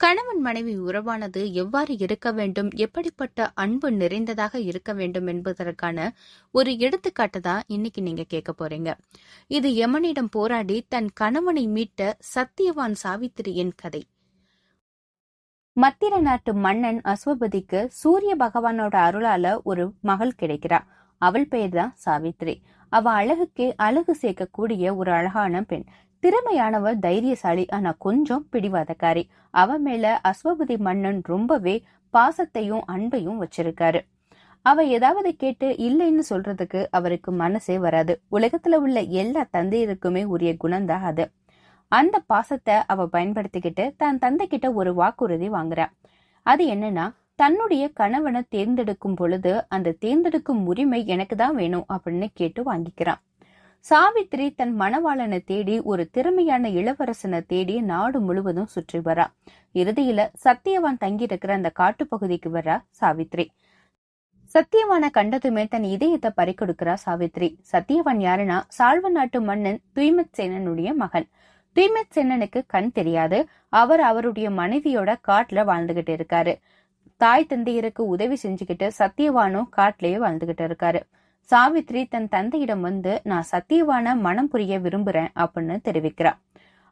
கணவன் மனைவி உறவானது எவ்வாறு இருக்க வேண்டும்? எப்படிப்பட்ட அன்பு நிறைந்ததாக இருக்க வேண்டும் என்பதற்கான ஒரு எடுத்துக்காட்டு தான் இன்னைக்கு நீங்க கேட்க போறீங்க. இது யமனிடம் போராடி தன் கணவனை மீட்ட சத்தியவான் சாவித்திரியின் கதை. மத்திர நாட்டு மன்னன் அஸ்வபதிக்கு சூரிய பகவானோட அருளால ஒரு மகள் கிடைக்கிறா அவள் பெயர் தான் சாவித்ரி அவ அழகுக்கே அழகு சேர்க்கக்கூடிய ஒரு அழகான பெண். திறமையானவ தைரியசாலி ஆனா கொஞ்சம் பிடிவாதக்காரி. அவ மேல அஸ்வபதி மன்னன் ரொம்பவே பாசத்தையும் அன்பையும் வச்சிருக்காரு. அவ ஏதாவது கேட்டு இல்லைன்னு சொல்றதுக்கு அவருக்கு மனசே வராது. உலகத்துல உள்ள எல்லா தந்தையருக்குமே உரிய குணம்தான் அது. அந்த பாசத்தை அவ பயன்படுத்திக்கிட்டு தன் தந்தை கிட்ட ஒரு வாக்குறுதி வாங்குறா அது என்னன்னா தன்னுடைய கணவனை தேர்ந்தெடுக்கும் பொழுது அந்த தேர்ந்தெடுக்கும் உரிமை எனக்கு தான் வேணும் அப்படின்னு கேட்டு வாங்கிக்கிறான். சாவித்திரி தன் மணவாளனை தேடி ஒரு திறமையான இளவரசனை தேடி நாடு முழுவதும் சுற்றி வரா. இறுதியில சத்தியவான் தங்கியிருக்கிற அந்த காட்டுப்பகுதிக்கு வரா சாவித்ரி சத்தியவான கண்டதுமே தன் இதயத்தை பறிக்கொடுக்கிறா சாவித்ரி சத்தியவான் யாருன்னா சால்வ நாட்டு மன்னன் துய்மத் சேனனுடைய மகன். துய்மத் சேனனுக்கு கண் தெரியாது. அவர் அவருடைய மனைவியோட காட்டுல வாழ்ந்துகிட்டு இருக்காரு. தாய் தந்தையருக்கு உதவி செஞ்சுக்கிட்டு சத்தியவானும் காட்டிலேயே வாழ்ந்துகிட்டு இருக்காரு. சாவித்ரி தன் தந்தையிடம் வந்து நான் சத்தியவான மனம் புரிய விரும்புறேன் அப்படின்னு தெரிவிக்கிறா.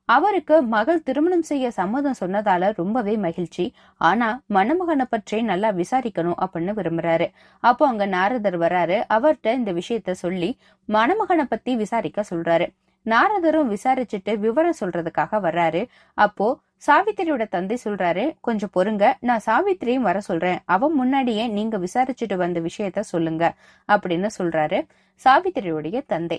அவருக்கு மகள் திருமணம் செய்ய சம்மதம் சொன்னதால ரொம்பவே மகிழ்ச்சி. ஆனா மணமகனை பற்றி நல்லா விசாரிக்கணும் அப்படின்னு விரும்புறாரு. அப்போ அங்க நாரதர் வராரு. அவர்கிட்ட இந்த விஷயத்த சொல்லி மணமகனை பத்தி விசாரிக்க சொல்றாரு. நாரதரும் விசாரிச்சுட்டு விவரம் சொல்றதுக்காக வர்றாரு. அப்போ சாவித்திரியோட தந்தை சொல்றாரு கொஞ்சம் பொறுங்க நான் சாவித்திரியும் வர சொல்றேன். அவன் முன்னாடியே நீங்க விசாரிச்சுட்டு வந்த விஷயத்த சொல்லுங்க அப்படின்னு சொல்றாரு சாவித்திரியுடைய தந்தை.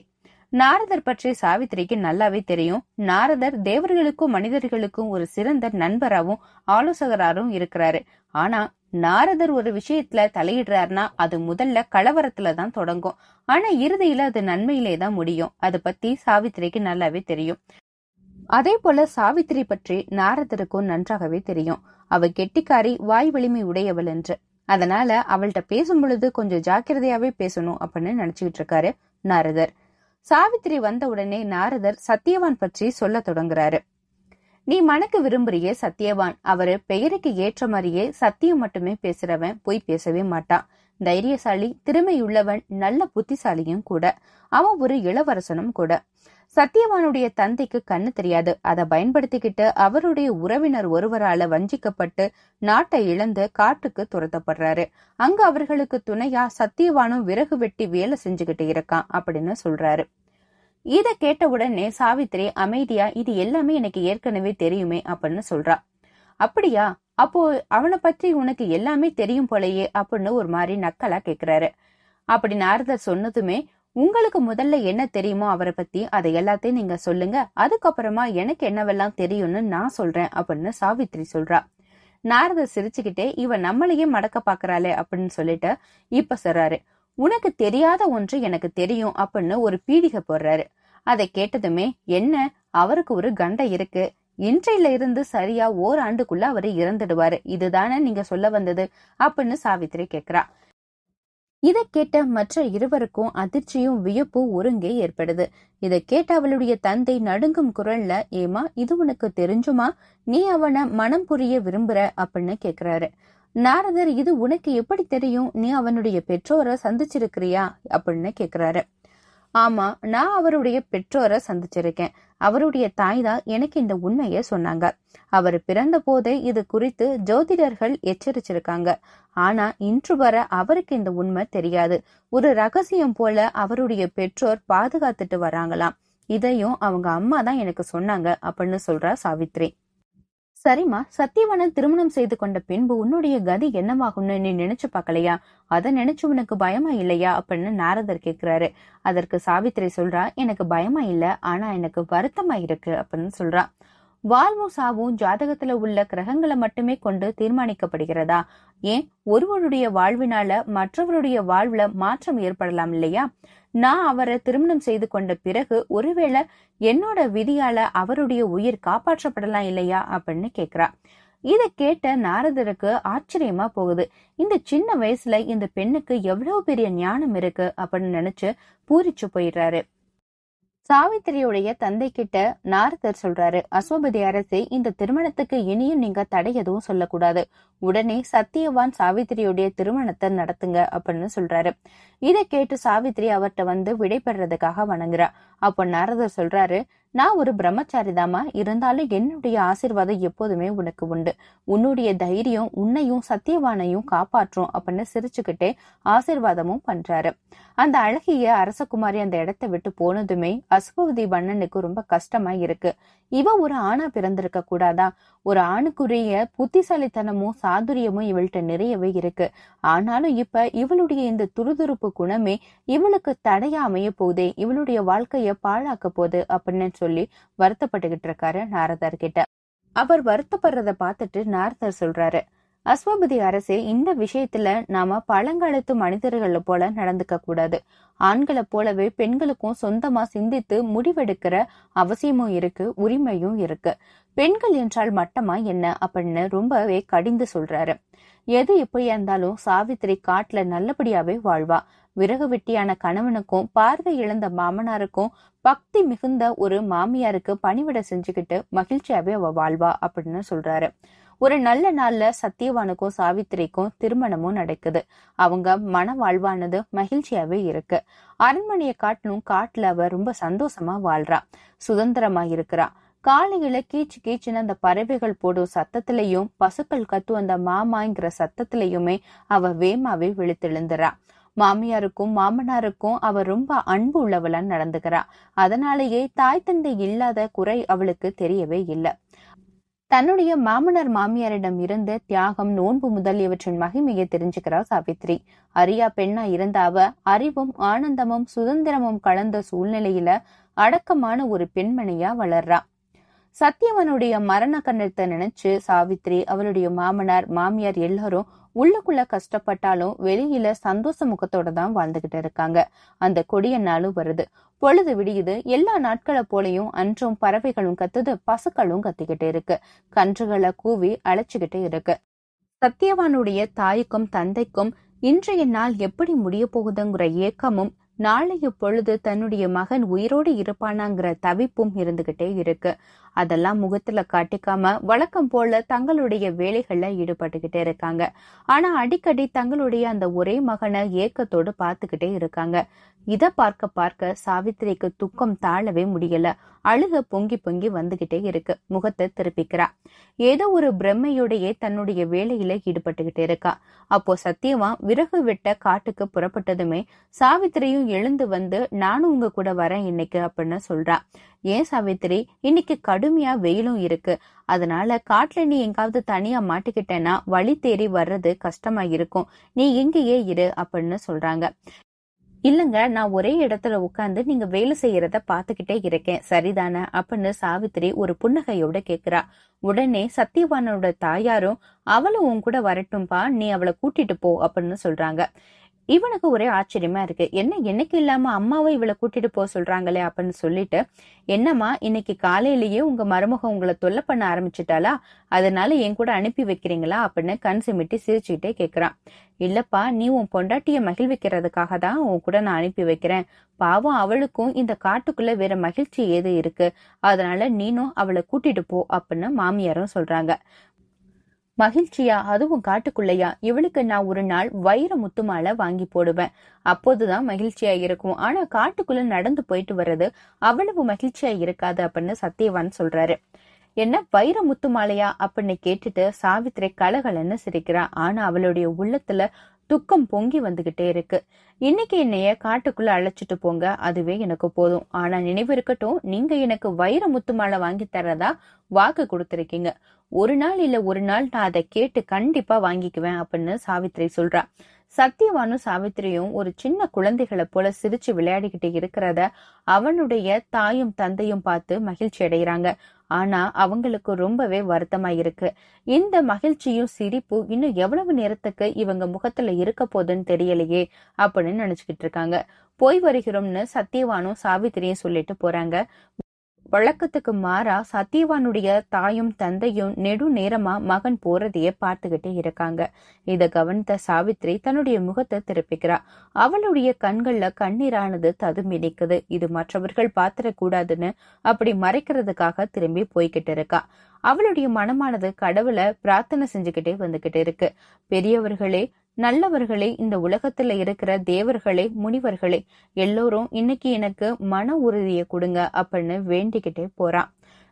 நாரதர் பற்றி சாவித்திரிக்கு நல்லாவே தெரியும். நாரதர் தேவர்களுக்கும் மனிதர்களுக்கும் ஒரு சிறந்த நண்பராகவும் ஆலோசகராகவும் இருக்கிறாரு. ஆனா நாரதர் ஒரு விஷயத்துல தலையிடுறாருன்னா அது முதல்ல கலவரத்துல தான் தொடங்கும். ஆனா இறுதியில அது நன்மையிலே தான் முடியும். அதை பத்தி சாவித்திரிக்கு நல்லாவே தெரியும். அதே போல சாவித்திரி பற்றி நாரதருக்கும் நன்றாகவே தெரியும். அவ கெட்டிக்காரி வாய் வலிமை உடையவள் என்று. அதனால அவள்கிட்ட பேசும் பொழுது கொஞ்சம் ஜாக்கிரதையாவே பேசணும் அப்படின்னு நினைச்சுக்கிட்டு இருக்காரு நாரதர். சாவித்திரி வந்த உடனே நாரதர் சத்தியவான் பற்றி சொல்ல தொடங்குறாரு. நீ மணக்க விரும்புறியே சத்தியவான் அவரு பெயருக்கு ஏற்ற மாதிரியே சத்தியம் மட்டுமே பேசுறவன் போய் பேசவே மாட்டான். தைரியசாலி திறமையுள்ளவன் நல்ல புத்திசாலியும் கூட. அவன் ஒரு இளவரசனும் கூட. சத்தியவானுடைய தந்தைக்கு கண்ணு தெரியாது. அதை பயன்படுத்திக்கிட்டு அவருடைய உறவினர் ஒருவரால வஞ்சிக்கப்பட்டு நாட்டை இழந்து காட்டுக்கு துரத்தப்படுறாரு. அங்க அவர்களுக்கு துணையா சத்தியவானும் விறகு வெட்டி வேலை செஞ்சுக்கிட்டு இருக்கான் அப்படின்னு சொல்றாரு. இத கேட்ட உடனே சாவித்திரி அமைதியா இது எல்லாமே எனக்கு ஏற்கனவே தெரியுமே அப்படின்னு சொல்றா. அப்படியா? அப்போ அவனை பற்றி உனக்கு எல்லாமே தெரியும் போலயே அப்படின்னு ஒரு மாதிரி நக்கலா கேக்குறாரு. அப்படி நாரதர் சொன்னதுமே உங்களுக்கு முதல்ல என்ன தெரியுமோ அவரை பத்தி அதை எல்லாத்தையும் நீங்க சொல்லுங்க. அதுக்கப்புறமா எனக்கு என்னவெல்லாம் தெரியும்னு நான் சொல்றேன் அப்படின்னு சாவித்ரி சொல்றா. நாரத சிரிச்சுக்கிட்டே இவன் நம்மளையே மடக்க பாக்குறாளே அப்படின்னு சொல்லிட்டு இப்ப சொல்றாரு. உனக்கு தெரியாத ஒன்று எனக்கு தெரியும் அப்படின்னு ஒரு பீடிகை போடுறாரு. அதை கேட்டதுமே என்ன? அவருக்கு ஒரு கண்டை இருக்கு. இன்றையில இருந்து சரியா ஓராண்டுக்குள்ள அவரு இறந்துடுவாரு. இதுதானே நீங்க சொல்ல வந்தது? அப்படின்னு சாவித்திரி கேக்குறா. இதை கேட்ட மற்ற இருவருக்கும் அதிர்ச்சியும் வியப்பும் ஒருங்கே ஏற்படுது. இதை கேட்ட அவளுடைய தந்தை நடுங்கும் குரல்ல ஏமா இது உனக்கு தெரிஞ்சுமா? நீ அவனை மனம் புரிய விரும்புற? அப்படின்னு கேக்குறாரு. நாரதர் இது உனக்கு எப்படி தெரியும்? நீ அவனுடைய பெற்றோரை சந்திச்சிருக்கிறியா? அப்படின்னு கேக்குறாரு. ஆமா நான் அவருடைய பெற்றோரை சந்திச்சிருக்கேன். அவருடைய தாய்தான் எனக்கு இந்த உண்மைய சொன்னாங்க. அவர் பிறந்த போதே இது குறித்து ஜோதிடர்கள் எச்சரிச்சிருக்காங்க. ஆனா இன்று வர அவருக்கு இந்த உண்மை தெரியாது. ஒரு ரகசியம் போல அவருடைய பெற்றோர் பாதுகாத்துட்டு வராங்களாம். இதையும் அவங்க அம்மா தான் எனக்கு சொன்னாங்க அப்படின்னு சொல்றா சாவித்ரி. சரிம்மா சத்தியவனன் திருமணம் செய்து கொண்ட பின்பு உன்னுடைய கதி என்னவாகும்னு நீ நினைச்சு பார்க்கலையா? அதை நினைச்சு உனக்கு பயமா இல்லையா? அப்படின்னு நாரதர் கேக்குறாரு. அதற்கு சாவித்திரி சொல்றா எனக்கு பயமா இல்ல ஆனா எனக்கு வருத்தமா இருக்கு அப்படின்னு சொல்றா. வாழ்வும் சாவும் ஜாதகத்துல உள்ள கிரகங்களை மட்டுமே கொண்டு தீர்மானிக்கப்படுகிறதா? ஏன்? ஒருவருடைய வாழ்வினால மற்றவருடைய வாழ்வுல மாற்றம் ஏற்படலாம் இல்லையா? நான் அவரை திருமணம் செய்து கொண்ட பிறகு ஒருவேளை என்னோட விதியால அவருடைய உயிர் காப்பாற்றப்படலாம் இல்லையா அப்படின்னு கேக்குறா. இத கேட்ட நாரதருக்கு ஆச்சரியமா போகுது. இந்த சின்ன வயசுல இந்த பெண்ணுக்கு எவ்வளவு பெரிய ஞானம் இருக்கு அப்படின்னு நினைச்சு பூரிச்சு போயிடுறாரு. சாவித்திரியுடைய தந்தை கிட்ட நாரதர் சொல்றாரு அஸ்வபதி அரசே இந்த திருமணத்துக்கு இனியும் நீங்க தடை எதுவும் சொல்லக்கூடாது. உடனே சத்தியவான் சாவித்திரியுடைய திருமணத்தை நடத்துங்க அப்படின்னு சொல்றாரு. இதை கேட்டு சாவித்திரி அவர்கிட்ட வந்து விடைபெறதுக்காக வணங்குறா. அப்ப நாரதர் சொல்றாரு நான் ஒரு பிரம்மச்சாரிதாமா இருந்தாலும் என்னுடைய ஆசிர்வாதம் எப்போதுமே உனக்கு உண்டு. உன்னுடைய தைரியம் உன்னையும் சத்தியவானையும் காப்பாற்றும் அப்படின்னு சிரிச்சுக்கிட்டே ஆசிர்வாதமும் பண்றாரு. அந்த அழகிய அரசகுமாரி அந்த இடத்தை விட்டு போனதுமே அஸ்வதி வண்ணனுக்கு ரொம்ப கஷ்டமா இருக்கு. இவ ஒரு ஆணா பிறந்திருக்க கூடாதா? ஒரு ஆணுக்குரிய புத்திசாலித்தனமும் சாதுரியமும் இவள்கிட்ட நிறையவே இருக்கு. ஆனாலும் இப்ப இவளுடைய இந்த துருதுருப்பு குணமே இவளுக்கு தடையா அமைய போதே இவளுடைய வாழ்க்கைய பாழாக்க போகுது அப்படின்னு சொல்லி வருத்தப்பட்டுகிட்டு இருக்காரு நாரதர் கிட்ட. அவர் வருத்தப்படுறத பார்த்துட்டு நாரதர் சொல்றாரு அஸ்வபதி அரசே இந்த விஷயத்துல நாம பழங்காலத்து மனிதர்களை போல நடந்துக்க கூடாது. ஆண்களை போலவே பெண்களுக்கும் சொந்தமா சிந்தித்து முடிவெடுக்கிற அவசியமும் இருக்கு உரிமையும் இருக்கு. பெண்கள் என்றால் மட்டமா என்ன? அப்படின்னு ரொம்பவே கடிந்து சொல்றாரு. எது எப்படியா இருந்தாலும் சாவித்திரி காட்டுல நல்லபடியாவே வாழ்வா. விறகு வெட்டியான கணவனுக்கும் பார்வை இழந்த மாமனாருக்கும் பக்தி மிகுந்த ஒரு மாமியாருக்கு பணிவிட செஞ்சுக்கிட்டு மகிழ்ச்சியாவே அவ வாழ்வா அப்படின்னு சொல்றாரு. ஒரு நல்ல நாள்ல சத்தியவானுக்கும் சாவித்திரிக்கும் திருமணமும் நடக்குது. அவங்க மன வாழ்வானது மகிழ்ச்சியாவே இருக்கு. அரண்மனையை காட்டிலும் காட்டுல அவ ரொம்ப சந்தோஷமா வாழ்றா. சுதந்திரமா இருக்கிறா. காலையில கீச்சு கீச்சுன்னு அந்த பறவைகள் போடும் சத்தத்திலையும் பசுக்கள் கத்து அந்த மாமாங்கிற சத்தத்திலையுமே அவ வேமாவே விழித்தெழுந்துறா. மாமியாருக்கும் மாமனாருக்கும் அவ ரொம்ப அன்பு உள்ளவளா நடந்துக்கிறா. அதனாலேயே தாய் தந்தை இல்லாத குறை அவளுக்கு தெரியவே இல்லை. தன்னுடைய மாமனார் மாமியாரிடம் இருந்த தியாகம் நோன்பு முதலியவற்றின் மகிமையை தெரிஞ்சுக்கிறா சாவித்ரி. அரியா பெண்ணா இருந்த அவ அறிவும் ஆனந்தமும் சுதந்திரமும் கலந்த சூழ்நிலையில அடக்கமான ஒரு பெண்மணியா வளர்றா. சத்தியவனுடைய மரண கண்ணத்தை நினைச்சு சாவித்ரி அவளுடைய மாமனார் மாமியார் எல்லாரும் உள்ளுக்குள்ள கஷ்டப்பட்டாலும் வெளியில சந்தோஷ முகத்தோட தான் வாழ்ந்துகிட்டு இருக்காங்க. அந்த கொடிய நாளும் வருது. பொழுது விடியுது. எல்லா நாட்களை போலையும் அன்றும் பறவைகளும் கத்துது பசுக்களும் கத்திக்கிட்டு இருக்கு. கன்றுகளை கூவி அழைச்சுக்கிட்டு இருக்கு. சத்தியவானுடைய தாய்க்கும் தந்தைக்கும் இன்றைய நாள் எப்படி முடிய போகுதுங்கிற ஏக்கமும் நாளைய பொழுது தன்னுடைய மகன் உயிரோடு இருப்பானாங்கிற தவிப்பும் இருந்துகிட்டே இருக்கு. அதெல்லாம் முகத்துல காட்டிக்காம வழக்கம் போல தங்களுடைய வேலைகள்ல ஈடுபட்டுக்கிட்டே இருக்காங்க. ஆனா அடிக்கடி தங்களுடைய அந்த ஒரே மகனை ஏக்கத்தோடு பார்த்துக்கிட்டே இருக்காங்க. இத பார்க்க பார்க்க சாவித்திரிக்கு துக்கம் தாழவே முடியல. அழுக பொங்கி பொங்கி வந்துகிட்டே இருக்கு. முகத்தை திருப்பிக்கிறா. ஏதோ ஒரு பிரம்மையோடையே தன்னுடைய வேலையில ஈடுபட்டுக்கிட்டே இருக்கா. அப்போ சத்தியமா விறகு வெட்ட காட்டுக்கு புறப்பட்டதுமே சாவித்திரியும் எழுந்து வந்து நானும் உங்க கூட வரேன் இன்னைக்கு அப்படின்னு சொல்றா. ஏன் சாவித்திரி? இன்னைக்கு கடுமையா வெயிலும் இருக்கு. அதனால காட்டுல நீ எங்காவது தனியா மாட்டிக்கிட்டேன்னா வழி தேடி வர்றது கஷ்டமா இருக்கும். நீ இங்கேயே இரு அப்படின்னு சொல்றாங்க. இல்லங்க நான் ஒரே இடத்துல உட்காந்து நீங்க வேலை செய்யறத பாத்துக்கிட்டே இருக்கேன். சரிதானே? அப்படின்னு சாவித்திரி ஒரு புன்னகையோட கேக்குறா. உடனே சத்தியவானோட தாயாரும் அவளும் உன் கூட வரட்டும்பா நீ அவளை கூட்டிட்டு போ அப்படின்னு சொல்றாங்க. இவனுக்கு ஒரே ஆச்சரியமா இருக்கு. என்ன என்னைக்கு இல்லாம அம்மாவை இவளை கூட்டிட்டு போக சொல்றாங்களே அப்படின்னு சொல்லிட்டு என்னம்மா இன்னைக்கு காலையிலேயே உங்க மருமகம் உங்களை தொல்லை பண்ண ஆரம்பிச்சிட்டாளா? அதனால என் கூட அனுப்பி வைக்கிறீங்களா? அப்படின்னு கண் சிமிட்டி சிரிச்சுக்கிட்டே கேக்குறான். இல்லப்பா நீ உன் பொண்டாட்டிய மகிழ்விக்கிறதுக்காக தான் உன் கூட நான் அனுப்பி வைக்கிறேன். பாவம் அவளுக்கும் இந்த காட்டுக்குள்ள வேற மகிழ்ச்சி ஏது இருக்கு? அதனால நீனும் அவளை கூட்டிட்டு போ அப்படின்னு மாமியாரும் சொல்றாங்க. மகிழ்ச்சியா? அதுவும் காட்டுக்குள்ளையா? இவளுக்கு நான் ஒரு நாள் வைர முத்துமாலை வாங்கி போடுவேன். அப்போதுதான் மகிழ்ச்சியா இருக்கும். ஆனா காட்டுக்குள்ள நடந்து போயிட்டு வர்றது அவ்வளவு மகிழ்ச்சியா இருக்காது அப்படின்னு சத்தியவான் சொல்றாரு. என்ன வைர முத்து மாலையா அப்படின்னு கேட்டுட்டு சாவித்திரி கலகலன்னு சிரிக்கிறா. ஆனா அவளுடைய உள்ளத்துல துக்கம் பொங்கி வந்துகிட்டே இருக்கு. இன்னைக்கு என்னைய காட்டுக்குள்ள அழைச்சிட்டு போங்க. அதுவே எனக்கு போதும். ஆனா நினைவு இருக்கட்டும். நீங்க எனக்கு வைர முத்துமாலை வாங்கி தரதா வாக்கு கொடுத்திருக்கீங்க. ஒரு நாள் இல்ல ஒரு நாள் நான் அதை கேட்டு கண்டிப்பா வாங்கிக்குவேன் அப்படின்னு சாவித்திரி சொல்றா. சத்தியவானும் சாவித்திரியும் ஒரு சின்ன குழந்தைகளை போல சிரிச்சு விளையாடிக்கிட்டு இருக்கிறத அவனுடைய தாயும் தந்தையும் பார்த்து மகிழ்ச்சி அடைகிறாங்க. ஆனா அவங்களுக்கு ரொம்பவே வருத்தமா இருக்கு. இந்த மகிழ்ச்சியும் சிரிப்பு இன்னும் எவ்வளவு நேரத்துக்கு இவங்க முகத்துல இருக்க போதுன்னு தெரியலையே அப்படின்னு நினைச்சுக்கிட்டு இருக்காங்க. போய் வருகிறோம்னு சத்தியவானும் சாவித்திரியும் சொல்லிட்டு போறாங்க. வழக்கத்துக்கு மாறா சத்யவானுடைய தாயும் தந்தையும் நெடு நேரமா மகன் போறதையே பார்த்துக்கிட்டே இருக்காங்க. இத கவனித்த சாவித்ரி தன்னுடைய முகத்தை திருப்பிக்கிறா. அவளுடைய கண்கள்ல கண்ணீரானது ததும்பி நிக்குது. இது மற்றவர்கள் பாத்திரக்கூடாதுன்னு அப்படி மறைக்கிறதுக்காக திரும்பி போய்கிட்டு இருக்கா. அவளுடைய மனமானது கடவுளை பிரார்த்தனை செஞ்சுக்கிட்டே வந்துகிட்டு இருக்கு. பெரியவர்களே நல்லவர்களே இந்த உலகத்துல இருக்கிற தேவர்களே முனிவர்களே எல்லோரும் இன்னைக்கு எனக்கு மன உறுதியை கொடுங்க அப்படின்னு வேண்டிக்கிட்டே போறான்.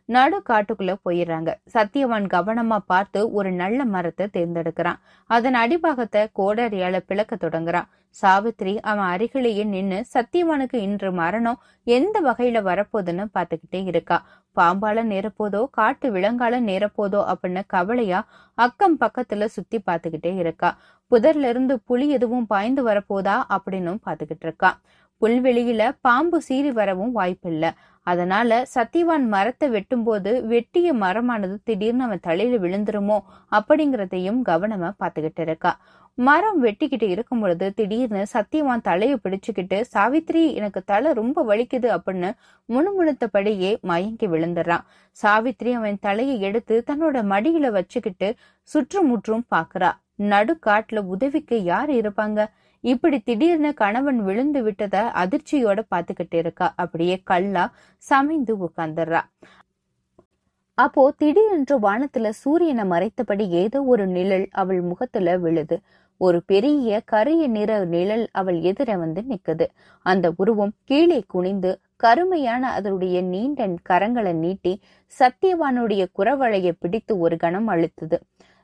நடு காட்டுக்குள்ள போயிடுறாங்க. சத்தியவான் கவனமா பார்த்து ஒரு நல்ல மரத்தை தேர்ந்தெடுக்கிறான். அதன் அடிபாகத்தை கோடரியால பிளக்க தொடங்குறான். சாவித்ரி அவன் அருகிலேயே நின்னு சத்தியவானுக்கு இன்று மரணம் எந்த வகையில வரப்போகுதுன்னு பாத்துக்கிட்டே இருக்கா. பாம்பால நேரப்போதோ காட்டு விலங்கால நேரப்போதோ அப்படின்னு கவலையா அக்கம் பக்கத்துல சுத்தி பாத்துக்கிட்டே இருக்கா. புதர்ல இருந்து புலி எதுவும் பாய்ந்து வரப்போதா அப்படின்னும் பாத்துக்கிட்டு இருக்கான் புல்வெளியில பாம்பு சீறி வரவும் வாய்ப்பில்லை. அதனால சத்தியவான் மரத்தை வெட்டும்போது வெட்டிய மரமானது திடீர்னு அவன் தலையில விழுந்துருமோ அப்படிங்கறதையும் கவனமா பாத்துக்கிட்டு இருக்கா மரம் வெட்டிக்கிட்டு இருக்கும் பொழுது திடீர்னு சத்தியவான் தலையை பிடிச்சுக்கிட்டு சாவித்ரி எனக்கு தலை ரொம்ப வலிக்குது அப்படின்னு முணுமுணுத்தபடியே மயங்கி விழுந்துடுறான். சாவித்ரி அவன் தலையை எடுத்து தன்னோட மடியில வச்சுக்கிட்டு சுற்றுமுற்றும் பாக்குறா நடுக்காட்டுல உதவிக்கு யார் இருப்பாங்க? இப்படி திடீர்னு கணவன் விழுந்து விட்டத அதிர்ச்சியோட பாத்துக்கிட்டு இருக்கா. அப்படியே கல்லா சமைந்து உட்கார்ந்துடுறா. அப்போ திடீரென்று வானத்துல சூரியனை மறைத்தபடி ஏதோ ஒரு நிழல் அவள் முகத்துல விழுது. ஒரு பெரிய கரிய நிற நிழல் அவள் எதிர வந்து நிக்குது. அந்த உருவம் கீழே குனிந்து கருமையான அதனுடைய நீண்ட கரங்களை நீட்டி சத்தியவானுடைய குரவளையை பிடித்து ஒரு கணம் அழுத்துது.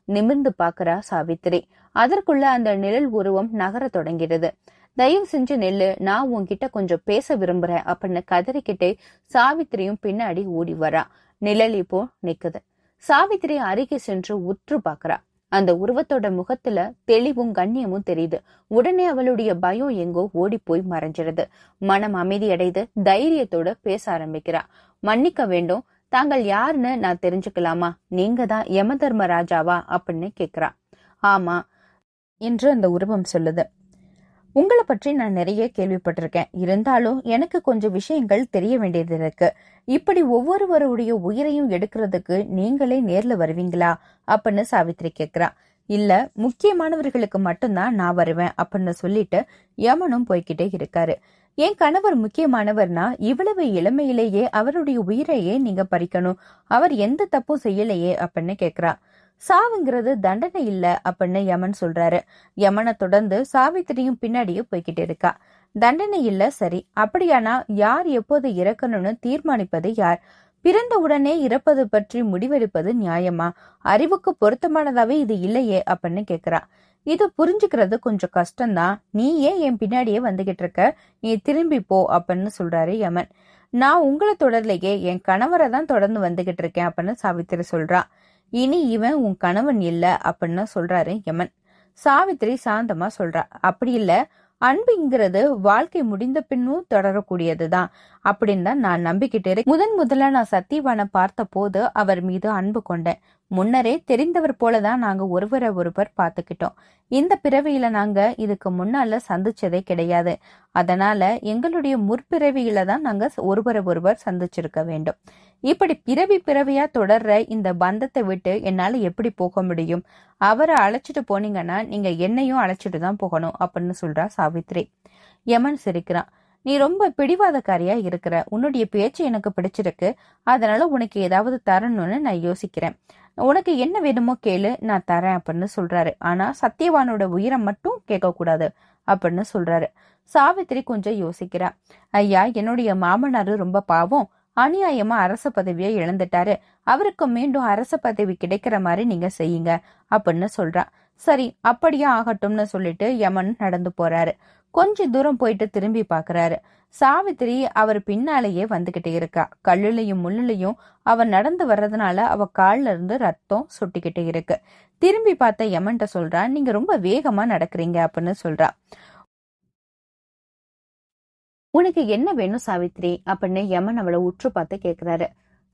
நிமிர்ந்து பாக்குறா சாவித்திரி. அதற்குள்ள அந்த நிழல் உருவம் நகர தொடங்கிறது தயவு செஞ்சு நெல்லு நான் உன்கிட்ட கொஞ்சம் பேச விரும்புறேன் அப்படின்னு கதறிக்கிட்டே சாவித்திரியும் பின்னாடி ஓடி வரா. நிழல் இப்போ நிக்குது. சாவித்திரி அருகே சென்று உற்று பாக்குறா அந்த உருவத்தோட முகத்துல தெளிவும் கண்ணியமும் தெரியுது. உடனே அவளுடைய பயம் எங்கோ ஓடி போய் மறைஞ்சிருது. மனம் அமைதியடைந்து தைரியத்தோட பேச ஆரம்பிக்கிறா. மன்னிக்க வேண்டும் தாங்கள் யாருன்னு நான் தெரிஞ்சுக்கலாமா? நீங்க தான் யம தர்ம ராஜாவா? அப்படின்னு கேக்குறா. ஆமா என்று அந்த உருவம் சொல்லுது. உங்களை பற்றி நான் நிறைய கேள்விப்பட்டிருக்கேன். இருந்தாலும் எனக்கு கொஞ்சம் விஷயங்கள் தெரிய வேண்டியது இருக்கு. இப்படி ஒவ்வொருவருடைய உயிரையும் எடுக்கிறதுக்கு நீங்களே நேர்ல வருவீங்களா? அப்படின்னு சாவித்ரி கேக்குறா. இல்ல முக்கியமானவர்களுக்கு மட்டும்தான் நான் வருவேன் அப்படின்னு சொல்லிட்டு யமனும் போய்கிட்டே இருக்காரு. என் கணவர் முக்கியமானவர்னா இவ்வளவு இளமையிலேயே அவருடைய உயிரையே நீங்க பறிக்கணும். அவர் எந்த தப்பும் செய்யலையே அப்படின்னு கேக்குறா. சாவுங்கிறது தண்டனை இல்ல அப்படின்னு யமன் சொல்றாரு. யமனை தொடர்ந்து சாவித்திரியும் பின்னாடியே போய்கிட்டு இருக்கா. தண்டனை இல்ல சரி. அப்படியானா யார் எப்போது இறக்கணும்னு தீர்மானிப்பது யார்? பிறந்த உடனே இறப்பது பற்றி முடிவெடுப்பது நியாயமா? அறிவுக்கு பொருத்தமானதாவே இது இல்லையே அப்படின்னு கேக்குறா. இது புரிஞ்சுக்கிறது கொஞ்சம் கஷ்டம்தான். நீ ஏன் என் பின்னாடியே வந்துகிட்டு இருக்க நீ திரும்பி போ அப்படின்னு சொல்றாரு யமன். நான் உங்களை தொடரலையே என் கணவரை தான் தொடர்ந்து வந்துகிட்டு இருக்கேன் அப்படின்னு சாவித்திரி சொல்றான் இனி இவன் உன் கணவன் இல்ல அப்படின்னு சொல்றாரு யமன். சாவித்திரி சாந்தமா சொல்றா. அப்படி இல்ல அன்புங்கிறது வாழ்க்கை முடிந்த பின்னும் தொடரக்கூடியதுதான். அப்படின்னு தான் நான் நம்பிக்கிட்டு இருக்கேன். முதன் முதல்ல நான் சத்தியவானை பார்த்த போது அவர் மீது அன்பு கொண்டேன். முன்னரே தெரிந்தவர் போலதான் நாங்க ஒருவரை ஒருவர் பார்த்துக்கிட்டோம். இந்த பிறவியில நாங்க இதுக்கு முன்னால சந்திச்சதே கிடையாது. அதனால எங்களுடைய முற்பிறவியில தான் நாங்க ஒருவரை ஒருவர் சந்திச்சிருக்க வேண்டும். இப்படி பிறவி பிறவியா தொடர்ற இந்த பந்தத்தை விட்டு என்னால எப்படி போக முடியும்? அவரை அழைச்சிட்டு போனீங்கன்னா நீங்க என்னையும் அழைச்சிட்டு தான் போகணும் அப்படின்னு சொல்றா சாவித்ரி. யமன் சிரிக்கிறான். நீ ரொம்ப பிடிவாதக்காரியா இருக்கிற. உன்னுடைய பேச்சு எனக்கு பிடிச்சிருக்கு. அதனால உனக்கு ஏதாவது தரணும்னு நான் யோசிக்கிறேன். உனக்கு என்ன வேணுமோ கேளு நான் தரேன் அப்படின்னு சொல்றாரு. ஆனா சத்தியவானோட உயிரை மட்டும் கேட்க கூடாது அப்படின்னு சொல்றாரு. சாவித்திரி கொஞ்சம் யோசிக்கிறா. ஐயா என்னுடைய மாமனாரு ரொம்ப பாவம். அநியாயமா அரச பதவியை இழந்துட்டாரு. அவருக்கு மீண்டும் அரச பதவி கிடைக்கிற மாதிரி நீங்க செய்யுங்க அப்படின்னு சொல்றான். சரி அப்படியே ஆகட்டும்னு சொல்லிட்டு யமன் நடந்து போறாரு. கொஞ்ச தூரம் போயிட்டு திரும்பி பாக்குறாரு. சாவித்திரி அவர் பின்னாலேயே வந்துகிட்டே இருக்கா. கல்லுலையும் முள்ளுலையும் அவ நடந்து வர்றதுனால அவ கால்ல இருந்து ரத்தம் சுட்டிக்கிட்டே இருக்கு. திரும்பி பார்த்த யமன்ட்ட சொல்றான் நீங்க ரொம்ப வேகமா நடக்கிறீங்க அப்படின்னு சொல்றான். உனக்கு என்ன வேணும் சாவித்ரி? அப்படின்னு யமன் அவளை உற்று பார்த்து கேட்கிறாரு.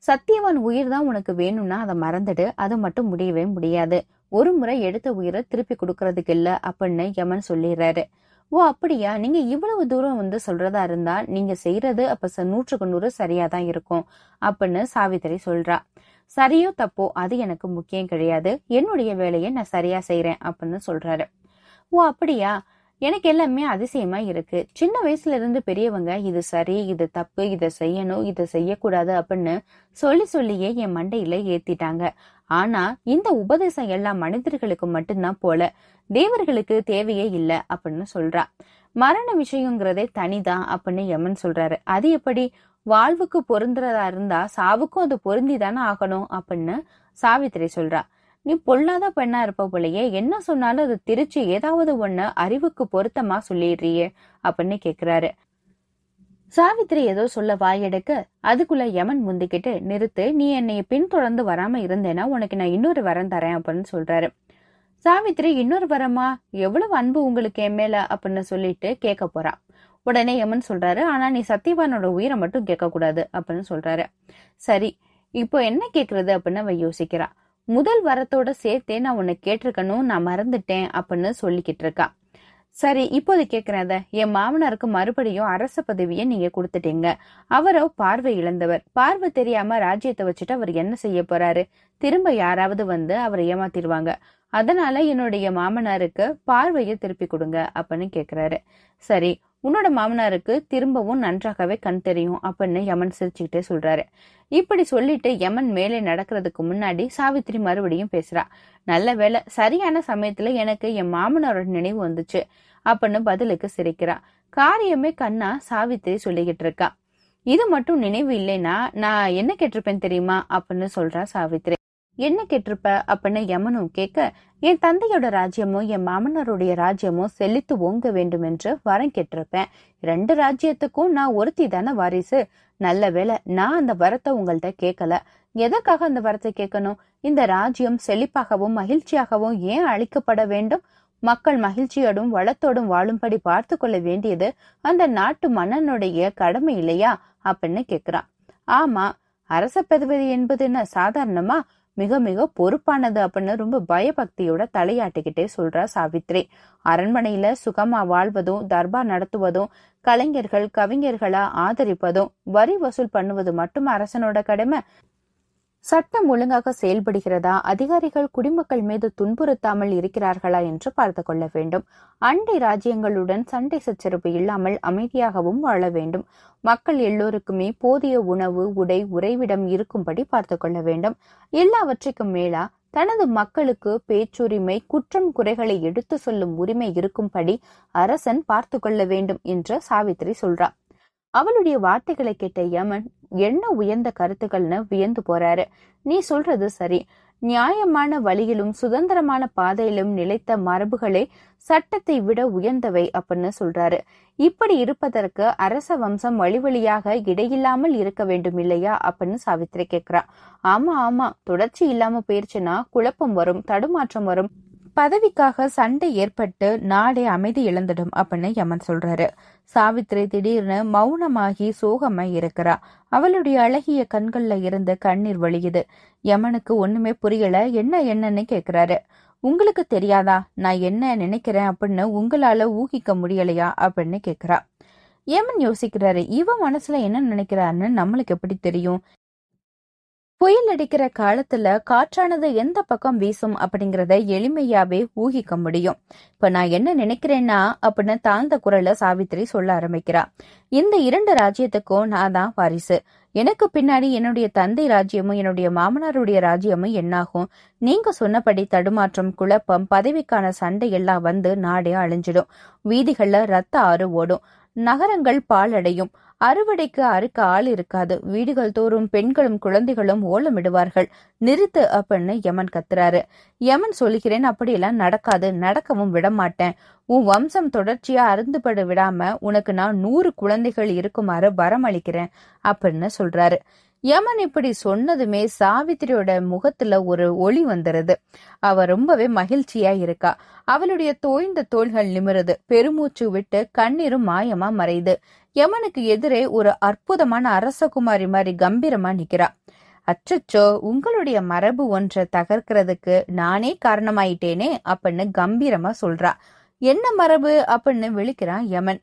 சத்தியவான் உயிர் தான் உனக்கு வேணும்னா அதை மறந்துடு. அது மட்டும் முடியவே முடியாது. ஒரு முறை எடுத்த உயிரை திருப்பி கொடுக்கறதுக்கு இல்ல அப்படின்னு யமன் சொல்லிடுறாரு. ஓ அப்படியா? நீங்க இவ்வளவு தூரம் வந்து சொல்றதா இருந்தா நீங்க செய்யறது அப்ப நூற்றுக்கு நூறு சரியா தான் இருக்கும் அப்படின்னு சாவித்திரி சொல்றா. சரியோ தப்போ அது எனக்கு முக்கியம் கிடையாது. என்னுடைய வேலையை நான் சரியா செய்யறேன் அப்படின்னு சொல்றாரு. ஓ அப்படியா? எனக்கு எல்லாமே அதிசயமா இருக்கு. சின்ன வயசுல இருந்து பெரியவங்க இது சரி இது தப்பு இதை செய்யணும் இதை செய்யக்கூடாது அப்படின்னு சொல்லி சொல்லியே என் மண்டையில ஏத்திட்டாங்க. ஆனா இந்த உபதேசம் எல்லாம் மனிதர்களுக்கு மட்டும்தான் போல. தேவர்களுக்கு தேவையே இல்லை அப்படின்னு சொல்றா. மரண விஷயங்கிறதே தனிதான் அப்படின்னு யமன் சொல்றாரு. அது எப்படி? வாழ்வுக்கு பொருந்துறதா இருந்தா சாவுக்கும் அது பொருந்தி தானே ஆகணும் அப்படின்னு சாவித்திரி சொல்றா. நீ பொல்லாத பெண்ணா இருப்ப போலயே என்ன சொன்னாலும் அது திருச்சி ஏதாவது ஒண்ணு அறிவுக்கு பொருத்தமா சொல்லிடுறியே அப்படின்னு கேக்குறாரு. சாவித்திரி ஏதோ சொல்ல வாயெடுக்க அதுக்குள்ள யமன் முந்திக்கிட்டு நிறுத்து நீ என்னைய பின்தொடர்ந்து வராம இருந்தேன்னா உனக்கு நான் இன்னொரு வரம் தரேன் அப்படின்னு சொல்றாரு. சாவித்திரி இன்னொரு வரமா? எவ்வளவு அன்பு உங்களுக்கு என் மேல? அப்படின்னு சொல்லிட்டு கேட்க போறா. உடனே யமன் சொல்றாரு ஆனா நீ சத்தியவானோட உயிரை மட்டும் கேட்க கூடாது அப்படின்னு சொல்றாரு. சரி இப்போ என்ன கேக்குறது அப்படின்னு அவ யோசிக்கிறான் முதல் வரத்தோட சேர்த்தே நான் உன்னை கேட்டிருக்கணும் நான் மறந்துட்டேன் அப்படின்னு சொல்லிக்கிட்டு இருக்கா. சரி இப்போது கேக்குறேன் என் மாமனாருக்கு மறுபடியும் அரச பதவியை நீங்க கொடுத்துட்டீங்க. அவரோ பார்வை இழந்தவர். பார்வை தெரியாம ராஜ்யத்தை வச்சுட்டு அவர் என்ன செய்ய போறாரு? திரும்ப யாராவது வந்து அவரை ஏமாத்திடுவாங்க. அதனால என்னுடைய மாமனாருக்கு பார்வையை திருப்பி கொடுங்க அப்படின்னு கேக்குறாரு. சரி உன்னோட மாமனாருக்கு திரும்பவும் நன்றாகவே கண் தெரியும் அப்படின்னு யமன் சிரிச்சுக்கிட்டே சொல்றாரு. இப்படி சொல்லிட்டு யமன் மேலே நடக்கிறதுக்கு முன்னாடி சாவித்திரி மறுபடியும் பேசுறா. நல்ல வேளை சரியான சமயத்துல எனக்கு என் மாமனாரோட நினைவு வந்துச்சு அப்படின்னு பதிலுக்கு சிரிக்கிறா. காரியமே கண்ணா சாவித்திரி சொல்லிக்கிட்டு இருக்கா. இது மட்டும் நினைவு இல்லைன்னா நான் என்ன கேட்டிருப்பேன் தெரியுமா அப்படின்னு சொல்றா சாவித்திரி. என்ன கேட்டிருப்ப? அப்படின்னு யமனும் கேட்க என் தந்தையோட ராஜ்யமும் என் மாமனாருடைய ராஜ்யமும் செழித்து ஓங்க வேண்டும் என்று வரம் கேட்டிருப்பேன். ரெண்டு ராஜ்யத்துக்கும் நான் ஒருத்தி தானே வாரிசு. நல்ல வேளை நான் அந்த வரத்தை உங்கள்ட்ட கேட்கல. எதற்காக அந்த வரத்தை கேட்கணும்? இந்த ராஜ்யம் செழிப்பாகவும் மகிழ்ச்சியாகவும் ஏன் அழிக்கப்பட வேண்டும்? மக்கள் மகிழ்ச்சியோடும் வளத்தோடும் வாழும்படி பார்த்து கொள்ள வேண்டியது அந்த நாட்டு மன்னனுடைய கடமை இல்லையா? அப்படின்னு கேக்குறான் ஆமா அரச பதவி என்பது என்ன சாதாரணமா? மிக மிக பொறுப்பானது அப்படின்னு ரொம்ப பயபக்தியோட தலையாட்டிக்கிட்டே சொல்றா சாவித்ரி. அரண்மனையில சுகமா வாழ்வதும் தர்பார் நடத்துவதும் கலைஞர்கள் கவிஞர்களா ஆதரிப்பதும் வரி வசூல் பண்ணுவது மட்டும் அரசனோட கடமை. சட்டம் ஒழுங்காக செயல்படுகிறதா? அதிகாரிகள் குடிமக்கள் மீது துன்புறுத்தாமல் இருக்கிறார்களா என்று பார்த்து கொள்ள வேண்டும். அண்டை ராஜ்யங்களுடன் சண்டை சச்சரவு இல்லாமல் அமைதியாகவும் வாழ வேண்டும். மக்கள் எல்லோருக்குமே போதிய உணவு உடை உறைவிடம் இருக்கும்படி பார்த்து கொள்ள வேண்டும். எல்லாவற்றுக்கும் மேலா தனது மக்களுக்கு பேச்சுரிமை குற்றம் குறைகளை எடுத்து சொல்லும் உரிமை இருக்கும்படி அரசன் பார்த்து கொள்ள வேண்டும் என்று சாவித்திரி சொல்றா. அவளுடைய வார்த்தைகளை கேட்ட யமன் என்ன உயர்ந்த கருத்துக்கள்னு வியந்து போறாரு. நீ சொல்றது சரி. நியாயமான வழியிலும் சுதந்திரமான பாதையிலும் நிலைத்த மரபுகளே சட்டத்தை விட உயர்ந்தவை அப்படின்னு சொல்றாரு. இப்படி இருப்பதற்கு அரச வம்சம் வழி வழியாக இடையில்லாமல் இருக்க வேண்டும் இல்லையா அப்படின்னு சாவித்திரி கேக்குறா. ஆமா ஆமா. தொடர்ச்சி இல்லாம போயிருச்சுன்னா குழப்பம் வரும் தடுமாற்றம் வரும். பதவிக்காக சண்டை ஏற்பட்டு நாடே அமைதி இழந்துடும் அப்படின்னு யமன் சொல்றாரு. சாவித்திரி திடீர்னு மௌனமாகி சோகமா இருக்கிறா. அவளுடைய அழகிய கண்கள்ல இருந்து கண்ணீர் வழியுது. யமனுக்கு ஒண்ணுமே புரியல. என்ன என்னன்னு கேக்குறாரு. உங்களுக்கு தெரியாதா? நான் என்ன நினைக்கிறேன் அப்படின்னு உங்களால ஊகிக்க முடியலையா? அப்படின்னு கேக்குறா. யமன் யோசிக்கிறாரு இவன் மனசுல என்ன நினைக்கிறான்னு நம்மளுக்கு எப்படி தெரியும்? புயல் அடிக்கிற காலத்துல காற்றானது எந்த பக்கம் வீசும் அப்படிங்கறத எளிமையாவே ஊகிக்க முடியும். இப்ப நான் என்ன நினைக்கிறேன்னா அப்படின்னு தாழ்ந்த குரல்ல சாவித்திரி சொல்ல ஆரம்பிக்கிறா. இந்த இரண்டு ராஜ்யத்துக்கும் நான் தான் வாரிசு. எனக்கு பின்னாடி என்னுடைய தந்தை ராஜ்யமும் என்னுடைய மாமனாருடைய ராஜ்யமும் என்னாகும்? நீங்க சொன்னபடி தடுமாற்றம் குழப்பம் பதவிக்கான சண்டை எல்லாம் வந்து நாடே அழிஞ்சிடும். வீதிகள்ல ரத்த ஆறு ஓடும். நகரங்கள் பாலடையும் அறுவடைக்கு அறுக்க ஆள் இருக்காது. வீடுகள் தோறும் பெண்களும் குழந்தைகளும் ஓலமிடுவார்கள். நிறுத்து அப்படின்னு யமன் கத்துறாரு. யமன் சொல்லுகிறேன் அப்படியெல்லாம் நடக்காது. நடக்கவும் விட மாட்டேன் உன் வம்சம் தொடர்ச்சியா அருந்துபட விடாம உனக்கு நான் நூறு குழந்தைகள் இருக்குமாறு வரமளிக்கிறேன் அப்படின்னு சொல்றாரு. யமன் இப்படி சொன்னதுமே சாவித்திரியோட முகத்துல ஒரு ஒளி வந்துருது. அவ ரொம்பவே மகிழ்ச்சியா இருக்கா. அவளுடைய தோய்ந்த தோள்கள் நிமிருது. பெருமூச்சு விட்டு கண்ணீரும் மாயமா மறையுது. யமனுக்கு எதிரே ஒரு அற்புதமான அரசகுமாரி மாதிரி கம்பீரமா நிக்கிறா. அச்சச்சோ உங்களுடைய மரபு ஒன்றை தகர்க்கிறதுக்கு நானே காரணமாயிட்டேனே அப்படின்னு கம்பீரமா சொல்றா. என்ன மரபு அப்படின்னு விழிக்கிறான் யமன்.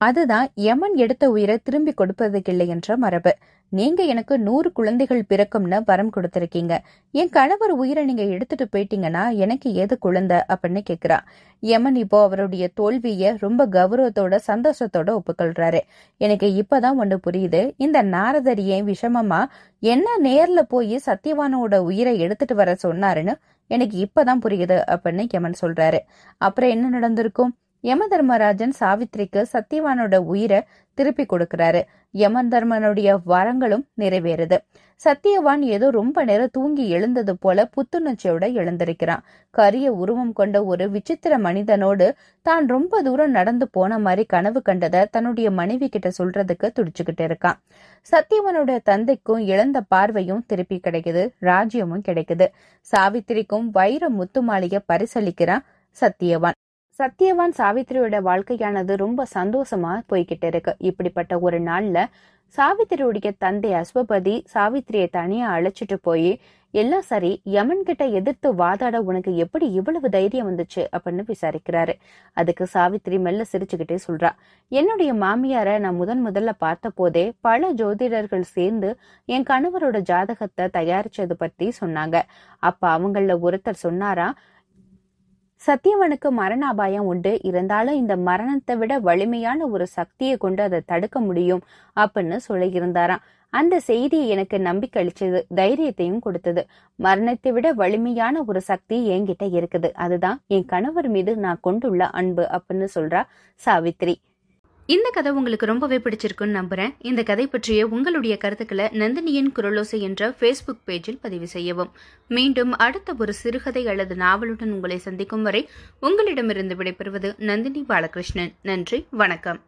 அதுதான் யமன் எடுத்த உயிரை திரும்பி கொடுப்பதுக்கு இல்லை என்ற மரபு. நீங்க எனக்கு நூறு குழந்தைகள் பிறக்கும்னு வரம் கொடுத்திருக்கீங்க. என் கணவர் உயிரை நீங்க எடுத்துட்டு போயிட்டீங்கன்னா எனக்கு ஏது குழந்தை? அப்படின்னு கேக்குறா. யமன் இப்போ அவருடைய தோல்விய ரொம்ப கௌரவத்தோட சந்தோஷத்தோட ஒப்புக்கொள்றாரு. எனக்கு இப்பதான் ஒண்ணு புரியுது. இந்த நாரதர் ஏன் விஷமமா என்ன நேர்ல போய் சத்தியவானோட உயிரை எடுத்துட்டு வர சொன்னாருன்னு எனக்கு இப்பதான் புரியுது அப்படின்னு யமன் சொல்றாரு. அப்புறம் என்ன நடந்திருக்கும்? யம தர்மராஜன் சாவித்திரிக்கு சத்தியவானோட உயிரை திருப்பி கொடுக்கறாரு. யம தர்மனுடைய வரங்களும் நிறைவேறுது. சத்தியவான் ஏதோ ரொம்ப நேரம் தூங்கி எழுந்தது போல புத்துணர்ச்சியோட எழுந்திருக்கிறான். கரிய உருவம் கொண்ட ஒரு விசித்திர மனிதனோடு தான் ரொம்ப தூரம் நடந்து போன மாதிரி கனவு கண்டதை தன்னுடைய மனைவி கிட்ட சொல்றதுக்கு துடிச்சுக்கிட்டு இருக்கான். சத்தியவனுடைய தந்தைக்கும் இழந்த பார்வையும் திருப்பி கிடைக்குது ராஜ்யமும் கிடைக்குது. சாவித்திரிக்கும் வைர முத்துமாளிகை பரிசளிக்கிறான் சத்தியவான். சத்தியவான் சாவித்திரியோட வாழ்க்கையானது ரொம்ப சந்தோஷமா போய்கிட்டு இருக்கு. இப்படிப்பட்ட ஒரு நாள்ல சாவித்திரியுடைய தந்தை அஸ்வபதி சாவித்திரியை தனியா அழைச்சிட்டு போய் எல்லாம் சரி யமன் கிட்ட எதிர்த்து வாதாட உனக்கு எப்படி இவ்வளவு தைரியம் வந்துச்சு? அப்படின்னு விசாரிக்கிறாரு. அதுக்கு சாவித்திரி மெல்ல சிரிச்சுக்கிட்டே சொல்றா என்னுடைய மாமியார நான் முதன் முதல்ல பார்த்த போதே பல ஜோதிடர்கள் சேர்ந்து என் கணவரோட ஜாதகத்தை தயாரிச்சது பத்தி சொன்னாங்க. அப்ப அவங்கள ஒருத்தர் சொன்னாரா சத்தியவனுக்கு மரண அபாயம் உண்டு. இருந்தாலும் இந்த மரணத்தை விட வலிமையான ஒரு சக்தியை கொண்டு அதை தடுக்க முடியும் அப்படின்னு சொல்லியிருந்தாராம். அந்த செய்தி எனக்கு நம்பிக்கை அளிச்சது தைரியத்தையும் கொடுத்தது. மரணத்தை விட வலிமையான ஒரு சக்தி என்கிட்ட இருக்குது. அதுதான் என் கணவர் மீது நான் கொண்டுள்ள அன்பு அப்படின்னு சொல்றா சாவித்ரி. இந்த கதை உங்களுக்கு ரொம்பவே பிடிச்சிருக்குன்னு நம்புறேன். இந்த கதை பற்றிய உங்களுடைய கருத்துக்களை நந்தினியின் குரலோசை என்ற ஃபேஸ்புக் பேஜில் பதிவு செய்யவும். மீண்டும் அடுத்த ஒரு சிறுகதை அல்லது நாவலுடன் உங்களை சந்திக்கும் வரை உங்களிடமிருந்து விடைபெறுவது நந்தினி பாலகிருஷ்ணன். நன்றி வணக்கம்.